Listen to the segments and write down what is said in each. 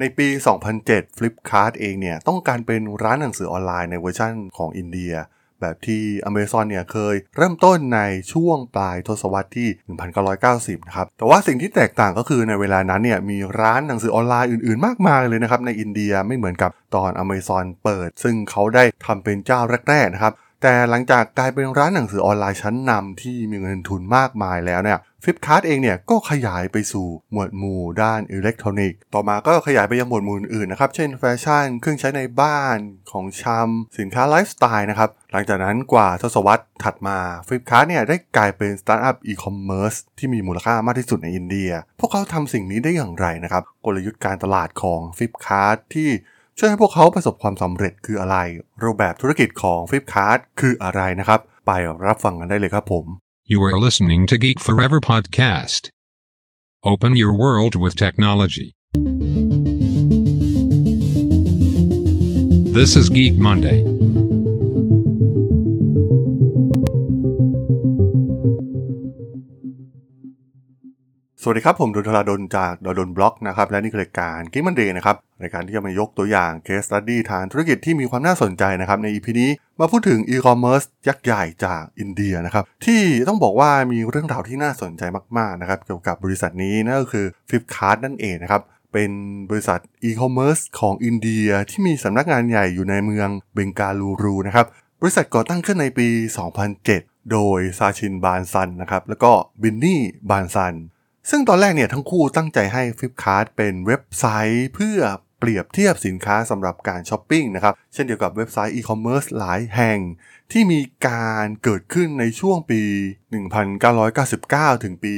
ในปี 2007 Flipkart เองเนี่ยต้องการเป็นร้านหนังสือออนไลน์ในเวอร์ชั่นของอินเดีย แบบที่ Amazon เนี่ยเคยเริ่มต้นในช่วงปลายทศวรรษที่ 1990 นะครับ แต่ว่าสิ่งที่แตกต่างก็คือในเวลานั้นเนี่ยมีร้านหนังสือออนไลน์อื่นๆ มากมายเลยนะครับในอินเดียไม่เหมือนกับตอน Amazon เปิด ซึ่งเขาได้ทำเป็นเจ้าแรกๆนะครับ แต่หลังจากกลายเป็นร้านหนังสือออนไลน์ชั้นนำที่มีเงินทุนมากมายแล้วเนี่ยFlipkart เองเนี่ยก็ขยายไปสู่หมวดหมู่ด้านอิเล็กทรอนิกส์ ต่อมาก็ขยายไปยังหมวดหมู่อื่นนะครับ เช่นแฟชั่น เครื่องใช้ในบ้านของชำ สินค้าไลฟ์สไตล์นะครับ หลังจากนั้นกว่าทศวรรษถัดมา Flipkart เนี่ยได้กลายเป็นสตาร์ทอัพอีคอมเมิร์ซที่มีมูลค่ามากที่สุดในอินเดีย พวกเขาทำสิ่งนี้ได้อย่างไรนะครับ กลยุทธ์การตลาดของ Flipkart ที่ ช่วยให้พวกเขาประสบความสำเร็จคืออะไร รูปแบบธุรกิจของ Flipkart คืออะไรนะครับ ไปรับฟังกันได้เลยครับผม You are listening to Geek Forever podcast. Open your world with technology. This is Geek Monday. สวัสดีครับ ผมด.ดล จาก ด.ดล็อกนะครับและนี่คือรายการ Geek Monday นะครับรายการที่จะมายกตัวอย่าง case study ทางธุรกิจที่มีความน่าสนใจนะครับใน EP นี้มาพูดถึงอีคอมเมิร์ซยักษ์ใหญ่จากอินเดียนะครับที่ต้องบอกว่ามีเรื่องราวที่น่าสนใจมากๆนะครับเกี่ยวกับบริษัทนี้นั่นก็คือ Flipkart นั่นเองนะครับเป็นบริษัทอีคอมเมิร์ซของอินเดียที่มีสำนักงานใหญ่อยู่ในเมืองเบงกาลูรูนะครับบริษัทก่อตั้งขึ้นในปี 2007 โดยซาชินบันซาลนะครับแล้วก็บินนี่บันซาล ซึ่งตอนแรกเนี่ยทั้งคู่ตั้งใจให้ Flipkart เป็นเว็บไซต์เพื่อเปรียบเทียบสินค้าสำหรับการช้อปปิ้งนะครับ เช่นเดียวกับเว็บไซต์อีคอมเมิร์ซหลายแห่ง ที่มีการเกิดขึ้นในช่วงปี 1999 ถึงปี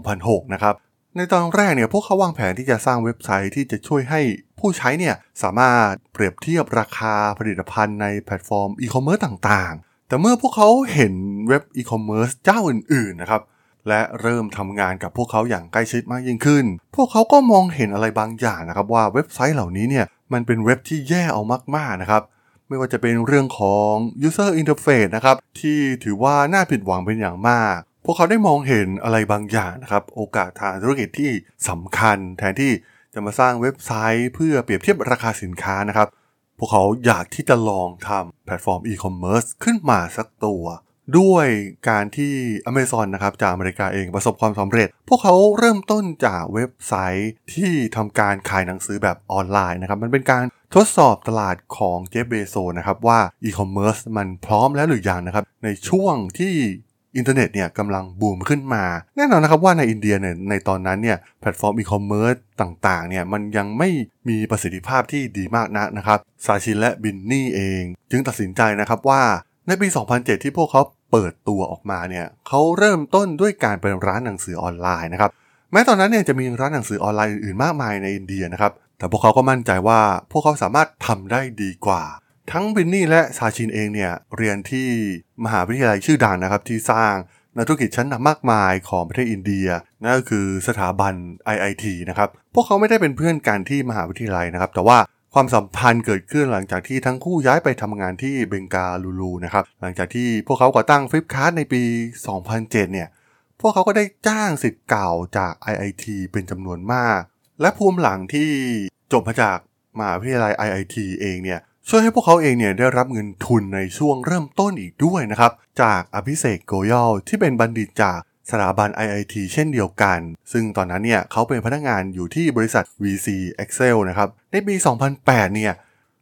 2006 นะครับ ในตอนแรกเนี่ยพวกเขาวางแผนที่จะสร้างเว็บไซต์ที่จะช่วยให้ผู้ใช้เนี่ยสามารถเปรียบเทียบราคาผลิตภัณฑ์ในแพลตฟอร์มอีคอมเมิร์ซต่างๆ แต่เมื่อพวกเขาเห็นเว็บอีคอมเมิร์ซเจ้าอื่นๆนะครับ และเริ่มทำงานกับพวกเขาอย่างใกล้ชิดมากยิ่งขึ้น พวกเขาก็มองเห็นอะไรบางอย่างนะครับว่าเว็บไซต์เหล่านี้เนี่ยมันเป็นเว็บที่แย่เอามากๆนะครับ ไม่ว่าจะเป็นเรื่องของ user interface นะครับที่ถือว่าน่าผิดหวังเป็นอย่างมากพวกเขาได้มองเห็นอะไรบางอย่างนะครับโอกาสทางธุรกิจที่สำคัญ แทนที่จะมาสร้างเว็บไซต์เพื่อเปรียบเทียบราคาสินค้านะครับพวกเขาอยากที่จะลองทำแพลตฟอร์มอีคอมเมิร์ซขึ้นมาสักตัว ด้วยการที่ Amazon นะครับจากอเมริกาเองประสบความสำเร็จ พวกเขาเริ่มต้นจากเว็บไซต์ที่ทำการขายหนังสือแบบออนไลน์นะครับ มันเป็นการทดสอบตลาดของเจฟฟ์ เบโซสนะครับว่าอีคอมเมิร์ซมันพร้อมแล้วหรือยังนะครับ ในช่วงที่อินเทอร์เน็ตเนี่ยกำลังบูมขึ้นมา แน่นอนนะครับว่าในอินเดียเนี่ยในตอนนั้นเนี่ยแพลตฟอร์มอีคอมเมิร์ซต่างๆเนี่ยมันยังไม่มีประสิทธิภาพที่ดีมากนักนะครับซาชินและบินนี่เอง จึงตัดสินใจนะครับว่าในปี 2007 ที่พวกเขา เปิดตัวออกมาเนี่ยเขาเริ่มต้นด้วยการเป็นร้านหนังสือออนไลน์นะครับแม้ตอนนั้นเนี่ยจะมีร้านหนังสือออนไลน์อื่นๆมากมายในอินเดียนะครับแต่พวกเขาก็มั่นใจว่าพวกเขาสามารถทำได้ดีกว่า ทั้งบินนี่และซาชินเองเนี่ยเรียนที่มหาวิทยาลัยชื่อดังนะครับที่สร้างนักธุรกิจชั้นนำมากมายของประเทศอินเดียนั่นก็คือสถาบัน IIT นะครับพวกเขาไม่ได้เป็นเพื่อนกันที่มหาวิทยาลัยนะครับ แต่ว่า ความสัมพันธ์เกิดขึ้นหลังจากที่ทั้งคู่ย้ายไปทำงานที่เบงกาลูลูนะครับหลังจากที่พวกเขาก่อตั้งฟลิปคาร์ในปี 2007 เนี่ยพวกเขาก็ได้จ้างสิทธิ์เก่าจาก IIT เป็นจำนวนมาก และภูมิหลังที่จบมาจากมหาวิทยาลัย IIT เองเนี่ยช่วยให้พวกเขาเองเนี่ยได้รับเงินทุนในช่วงเริ่มต้นอีกด้วยนะครับ จากอภิเษกโกยอลที่เป็นบัณฑิตจาก สถาบัน IIT เช่นเดียวกัน ซึ่งตอนนั้นเนี่ยเขาเป็นพนักงานอยู่ที่บริษัท VC Excel นะครับ ในปี 2008 เนี่ย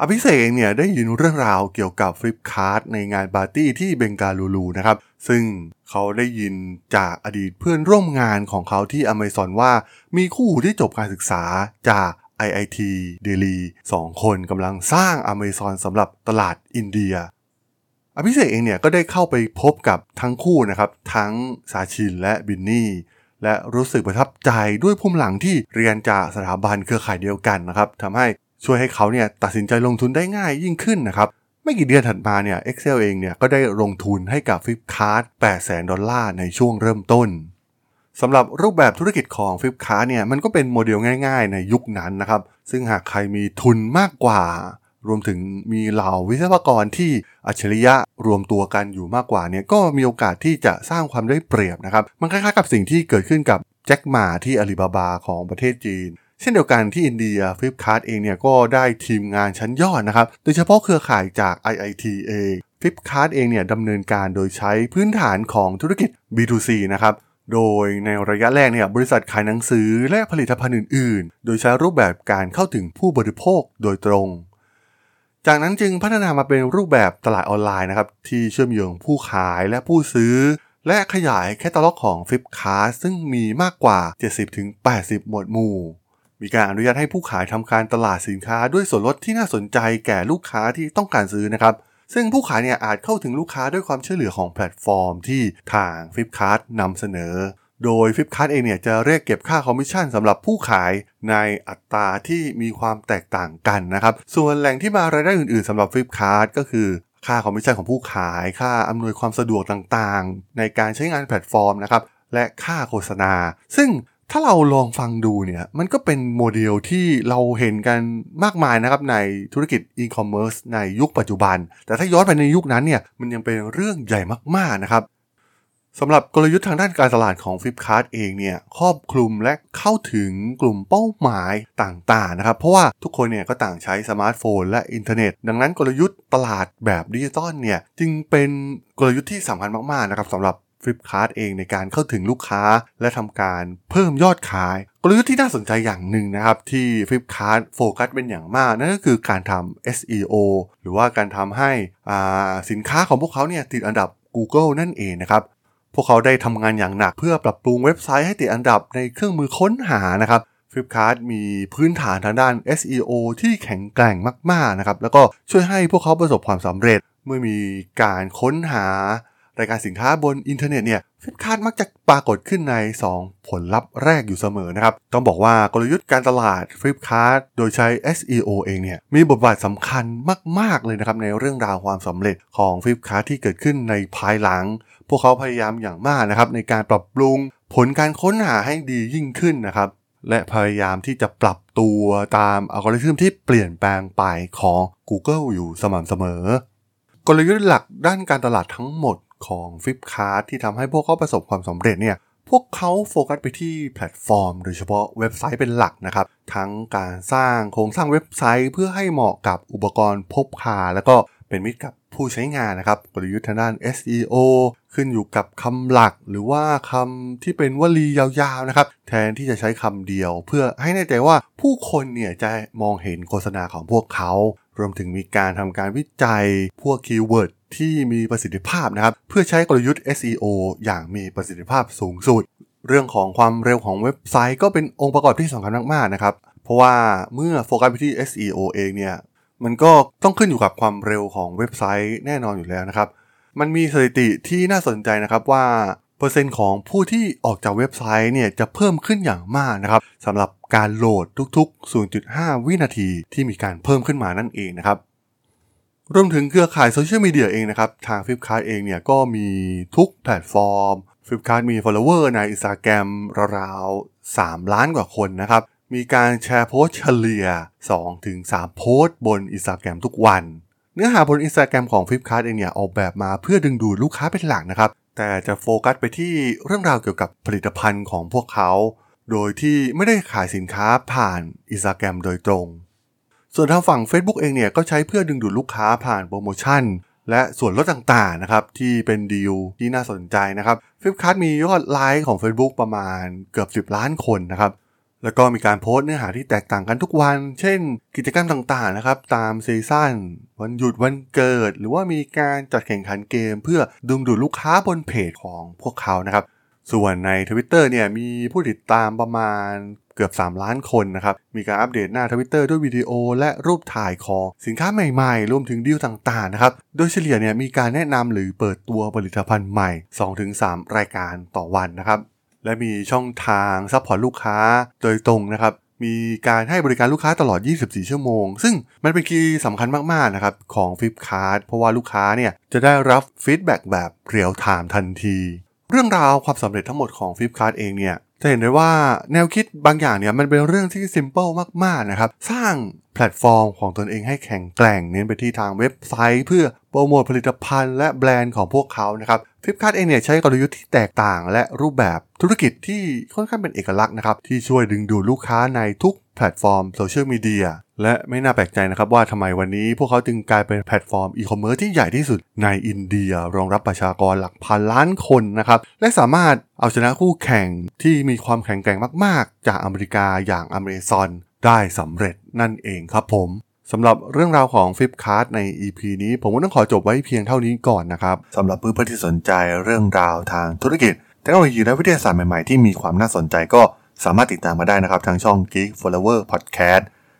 อภิเษกเองเนี่ยได้ยินเรื่องราวเกี่ยวกับ Flipkart ในงานปาร์ตี้ที่เบงกาลูลูนะครับ ซึ่งเขาได้ยินจากอดีตเพื่อนร่วมงานของเขาที่ Amazon ว่า มีคู่ที่จบการศึกษาจาก IIT Delhi 2คนกำลังสร้าง Amazon สำหรับตลาดอินเดีย อภิเษกเองเนี่ยก็ได้เข้าไปพบกับทั้งคู่นะครับทั้งซาชินและบินนี่และรู้สึกประทับใจด้วยภูมิหลังที่เรียนจากสถาบันเครือข่ายเดียวกันนะครับทำให้ช่วยให้เขาเนี่ยตัดสินใจลงทุนได้ง่ายยิ่งขึ้นนะครับไม่กี่เดือนถัดมาเนี่ย Excel เองเนี่ยก็ได้ลงทุนให้กับ Flipkart 800,000ดอลลาร์ในช่วงเริ่มต้นสำหรับรูปแบบธุรกิจของ Flipkart เนี่ยมันก็เป็นโมเดลง่าย ๆ ในยุคนั้นนะครับ ซึ่งหากใครมีทุนมากกว่า รวมถึงมีเหล่าวิศวกรที่อัจฉริยะรวมตัวกันอยู่มากกว่าเนี่ยก็มีโอกาสที่จะสร้างความได้เปรียบนะครับ มันคล้ายๆกับสิ่งที่เกิดขึ้นกับแจ็คหมาที่อาลีบาบาของประเทศจีน เช่นเดียวกันที่อินเดีย Flipkart เองเนี่ยก็ได้ทีมงานชั้นยอดนะครับ โดยเฉพาะเครือข่ายจาก IIT เอง Flipkart เองเนี่ยดำเนินการโดยใช้พื้นฐานของธุรกิจ B2C นะครับโดยในระยะแรกเนี่ยบริษัทขายหนังสือและผลิตภัณฑ์อื่น ๆ โดยใช้รูปแบบการเข้าถึงผู้บริโภคโดยตรง จากนั้นจึงพัฒนามาเป็นรูปแบบตลาดออนไลน์นะครับ ที่เชื่อมโยงผู้ขายและผู้ซื้อ และขยายแคตตาล็อกของ Flipkart ซึ่งมีมากกว่า 70-80 หมวดหมู่ มีการอนุญาตให้ผู้ขายทำการตลาดสินค้าด้วยส่วนลดที่น่าสนใจแก่ลูกค้าที่ต้องการซื้อนะครับ ซึ่งผู้ขายเนี่ยอาจเข้าถึงลูกค้าด้วยความช่วยเหลือของแพลตฟอร์มที่ทาง Flipkart นำเสนอ โดย Flipkart เองเนี่ยจะเรียกเก็บค่าคอมมิชชั่นสำหรับผู้ขายในอัตราที่มีความแตกต่างกันนะครับ ส่วนแหล่งที่มารายได้อื่นๆสำหรับ Flipkart ก็คือค่าคอมมิชชั่นของผู้ขาย ค่าอำนวยความสะดวกต่างๆ ในการใช้งานแพลตฟอร์มนะครับและค่าโฆษณา ซึ่งถ้าเราลองฟังดูเนี่ยมันก็เป็นโมเดลที่เราเห็นกันมากมายนะครับในธุรกิจอีคอมเมิร์ซในยุคปัจจุบัน แต่ถ้าย้อนไปในยุคนั้นเนี่ยมันยังเป็นเรื่องใหญ่มากๆนะครับ สำหรับกลยุทธ์ทางด้านการตลาดของ Flipkart เองเนี่ยครอบคลุมและเข้าถึงกลุ่มเป้าหมายต่างๆนะครับ เพราะว่าทุกคนเนี่ยก็ต่างใช้สมาร์ทโฟนและอินเทอร์เน็ต ดังนั้นกลยุทธ์ตลาดแบบดิจิตอลเนี่ยจึงเป็นกลยุทธ์ที่สำคัญมากๆนะครับสำหรับ Flipkart เองในการเข้าถึงลูกค้าและทำการเพิ่มยอดขาย กลยุทธ์ที่น่าสนใจอย่างหนึ่งนะครับ ที่ Flipkart โฟกัสเป็นอย่างมาก นั่นก็คือการทำ SEO หรือว่าการทำให้สินค้าของพวกเขาเนี่ยติดอันดับ Google นั่นเองนะครับ พวกเขาได้ทำงานอย่างหนักเพื่อปรับปรุงเว็บไซต์ให้ติดอันดับในเครื่องมือค้นหานะครับ Flipkart มีพื้นฐานทางด้าน SEO ที่แข็งแกร่งมาก ๆ นะครับ แล้วก็ช่วยให้พวกเขาประสบความสำเร็จ เมื่อมีการค้นหา รายการสินค้าบนอินเทอร์เน็ตเนี่ย Flipkart มักจะปรากฏขึ้นใน 2 ผลลัพธ์แรกอยู่เสมอนะครับ ต้องบอกว่ากลยุทธ์การตลาด Flipkart โดยใช้ SEO เองเนี่ยมีบทบาทสำคัญมาก ๆ เลยนะครับ ในเรื่องราวความสำเร็จของ Flipkart ที่เกิดขึ้นในภายหลัง พวกเขาพยายามอย่างมากนะครับ ในการปรับปรุงผลการค้นหาให้ดียิ่งขึ้นนะครับและพยายามที่จะปรับตัวตามอัลกอริทึมที่เปลี่ยนแปลงไปของ Google อยู่สม่ำเสมอ กลยุทธ์หลักด้านการตลาดทั้งหมด ของ Flipkart ที่ทำให้พวกเขาประสบความสำเร็จเนี่ยพวกเขาโฟกัสไปที่แพลตฟอร์ม โดยเฉพาะเว็บไซต์เป็นหลักนะครับ ทั้งการสร้างโครงสร้างเว็บไซต์ เพื่อให้เหมาะกับอุปกรณ์พกพา แล้วก็เป็นมิตรกับผู้ใช้งานนะครับกลยุทธ์ทางด้าน SEO ขึ้นอยู่กับคำหลักหรือว่าคำที่เป็นวลียาวๆนะครับ แทนที่จะใช้คำเดียว เพื่อให้แน่ใจว่าผู้คนเนี่ยจะมองเห็นโฆษณาของพวกเขา รวมถึงมีการทำการวิจัยพวกคีย์เวิร์ด ที่มีประสิทธิภาพนะครับ เพื่อใช้กลยุทธ์ SEO อย่างมีประสิทธิภาพสูงสุด เรื่องของความเร็วของเว็บไซต์ก็เป็นองค์ประกอบที่สำคัญมากๆนะครับ เพราะว่าเมื่อโฟกัสไปที่ SEO เองเนี่ย มันก็ต้องขึ้นอยู่กับความเร็วของเว็บไซต์แน่นอนอยู่แล้วนะครับ มันมีสถิติที่น่าสนใจนะครับว่าเปอร์เซ็นต์ของผู้ที่ออกจากเว็บไซต์เนี่ยจะเพิ่มขึ้นอย่างมากนะครับสำหรับการโหลดทุกๆ 0.5 วินาทีที่มีการเพิ่มขึ้นมานั่นเองนะครับ รวมถึงเครือข่ายโซเชียลมีเดียเองนะครับ ทาง Flipkart เองเนี่ยก็มีทุกแพลตฟอร์ม Flipkart มี follower ใน Instagram ราวๆ 3 ล้านกว่าคนนะครับ มีการแชร์โพสเฉลี่ย 2-3 โพสบน Instagram ทุกวัน เนื้อหาบน Instagram ของ Flipkart เองเนี่ยออกแบบมาเพื่อดึงดูดลูกค้าเป็นหลักนะครับ แต่จะโฟกัสไปที่เรื่องราวเกี่ยวกับผลิตภัณฑ์ของพวกเขา โดยที่ไม่ได้ขายสินค้าผ่าน Instagram โดยตรง ส่วนทางฝั่ง Facebook เองเนี่ยก็ใช้เพื่อดึงดูดลูกค้าผ่านโปรโมชั่น และส่วนลดต่างๆนะครับที่เป็นดีลที่น่าสนใจนะครับ Flipkart มียอดไลค์ของ Facebook ประมาณเกือบ 10 ล้านคนนะครับแล้วก็มีการโพสต์เนื้อหาที่แตกต่างกันทุกวัน เช่น กิจกรรมต่างๆนะครับตามซีซั่นวันหยุดวันเกิด หรือว่ามีการจัดแข่งขันเกม เพื่อดึงดูดลูกค้าบนเพจของพวกเขานะครับส่วนใน Twitter เนี่ยมีผู้ติดตามประมาณ เกือบ 3 ล้านคนนะครับ มีการอัปเดตหน้าทวิตเตอร์ด้วยวิดีโอและรูปถ่ายของสินค้าใหม่ๆ รวมถึงดีลต่างๆนะครับ โดยเฉลี่ยเนี่ยมีการแนะนำหรือเปิดตัวผลิตภัณฑ์ใหม่ 2-3 รายการต่อวันนะครับ และมีช่องทาง support ลูกค้าโดยตรงนะครับมีการให้บริการลูกค้าตลอด 24 ชั่วโมง ซึ่งมันเป็น key สำคัญมาก ๆ นะครับ ของ Flipkart เพราะว่าลูกค้าเนี่ย จะได้รับ feedback แบบเรียลไทม์ทันที เรื่องราวความสำเร็จทั้งหมดของ Flipkart เองเนี่ย จะเห็นได้ว่าแนวคิดบางอย่างเนี่ยมันเป็นเรื่องที่ simple มากๆนะครับ สร้างแพลตฟอร์มของตนเองให้แข็งแกร่ง เน้นไปที่ทางเว็บไซต์ เพื่อโปรโมทผลิตภัณฑ์และแบรนด์ของพวกเขานะครับ Flipkart เองเนี่ยใช้กลยุทธ์ที่แตกต่าง และรูปแบบธุรกิจที่ค่อนข้างเป็นเอกลักษณ์นะครับที่ช่วยดึงดูดลูกค้าในทุกแพลตฟอร์มโซเชียลมีเดีย และไม่น่าแปลกใจนะครับว่าทำไมวันนี้พวกเขาจึงกลายเป็นแพลตฟอร์มอีคอมเมิร์ซที่ใหญ่ที่สุดในอินเดีย รองรับประชากรหลักพันล้านคนนะครับ และสามารถเอาชนะคู่แข่งที่มีความแข็งแกร่งมาก ๆ จากอเมริกาอย่างอเมซอนได้สำเร็จนั่นเองครับผมสำหรับเรื่องราวของ Flipkart ใน EP นี้ผมก็ต้องขอจบไว้เพียงเท่านี้ก่อนนะครับสำหรับเพื่อนๆที่สนใจเรื่องราวทางธุรกิจเทคโนโลยีและวิทยาศาสตร์ใหม่ๆที่มีความน่าสนใจก็สามารถติดตามมาได้นะครับทางช่อง Geek Flower Podcast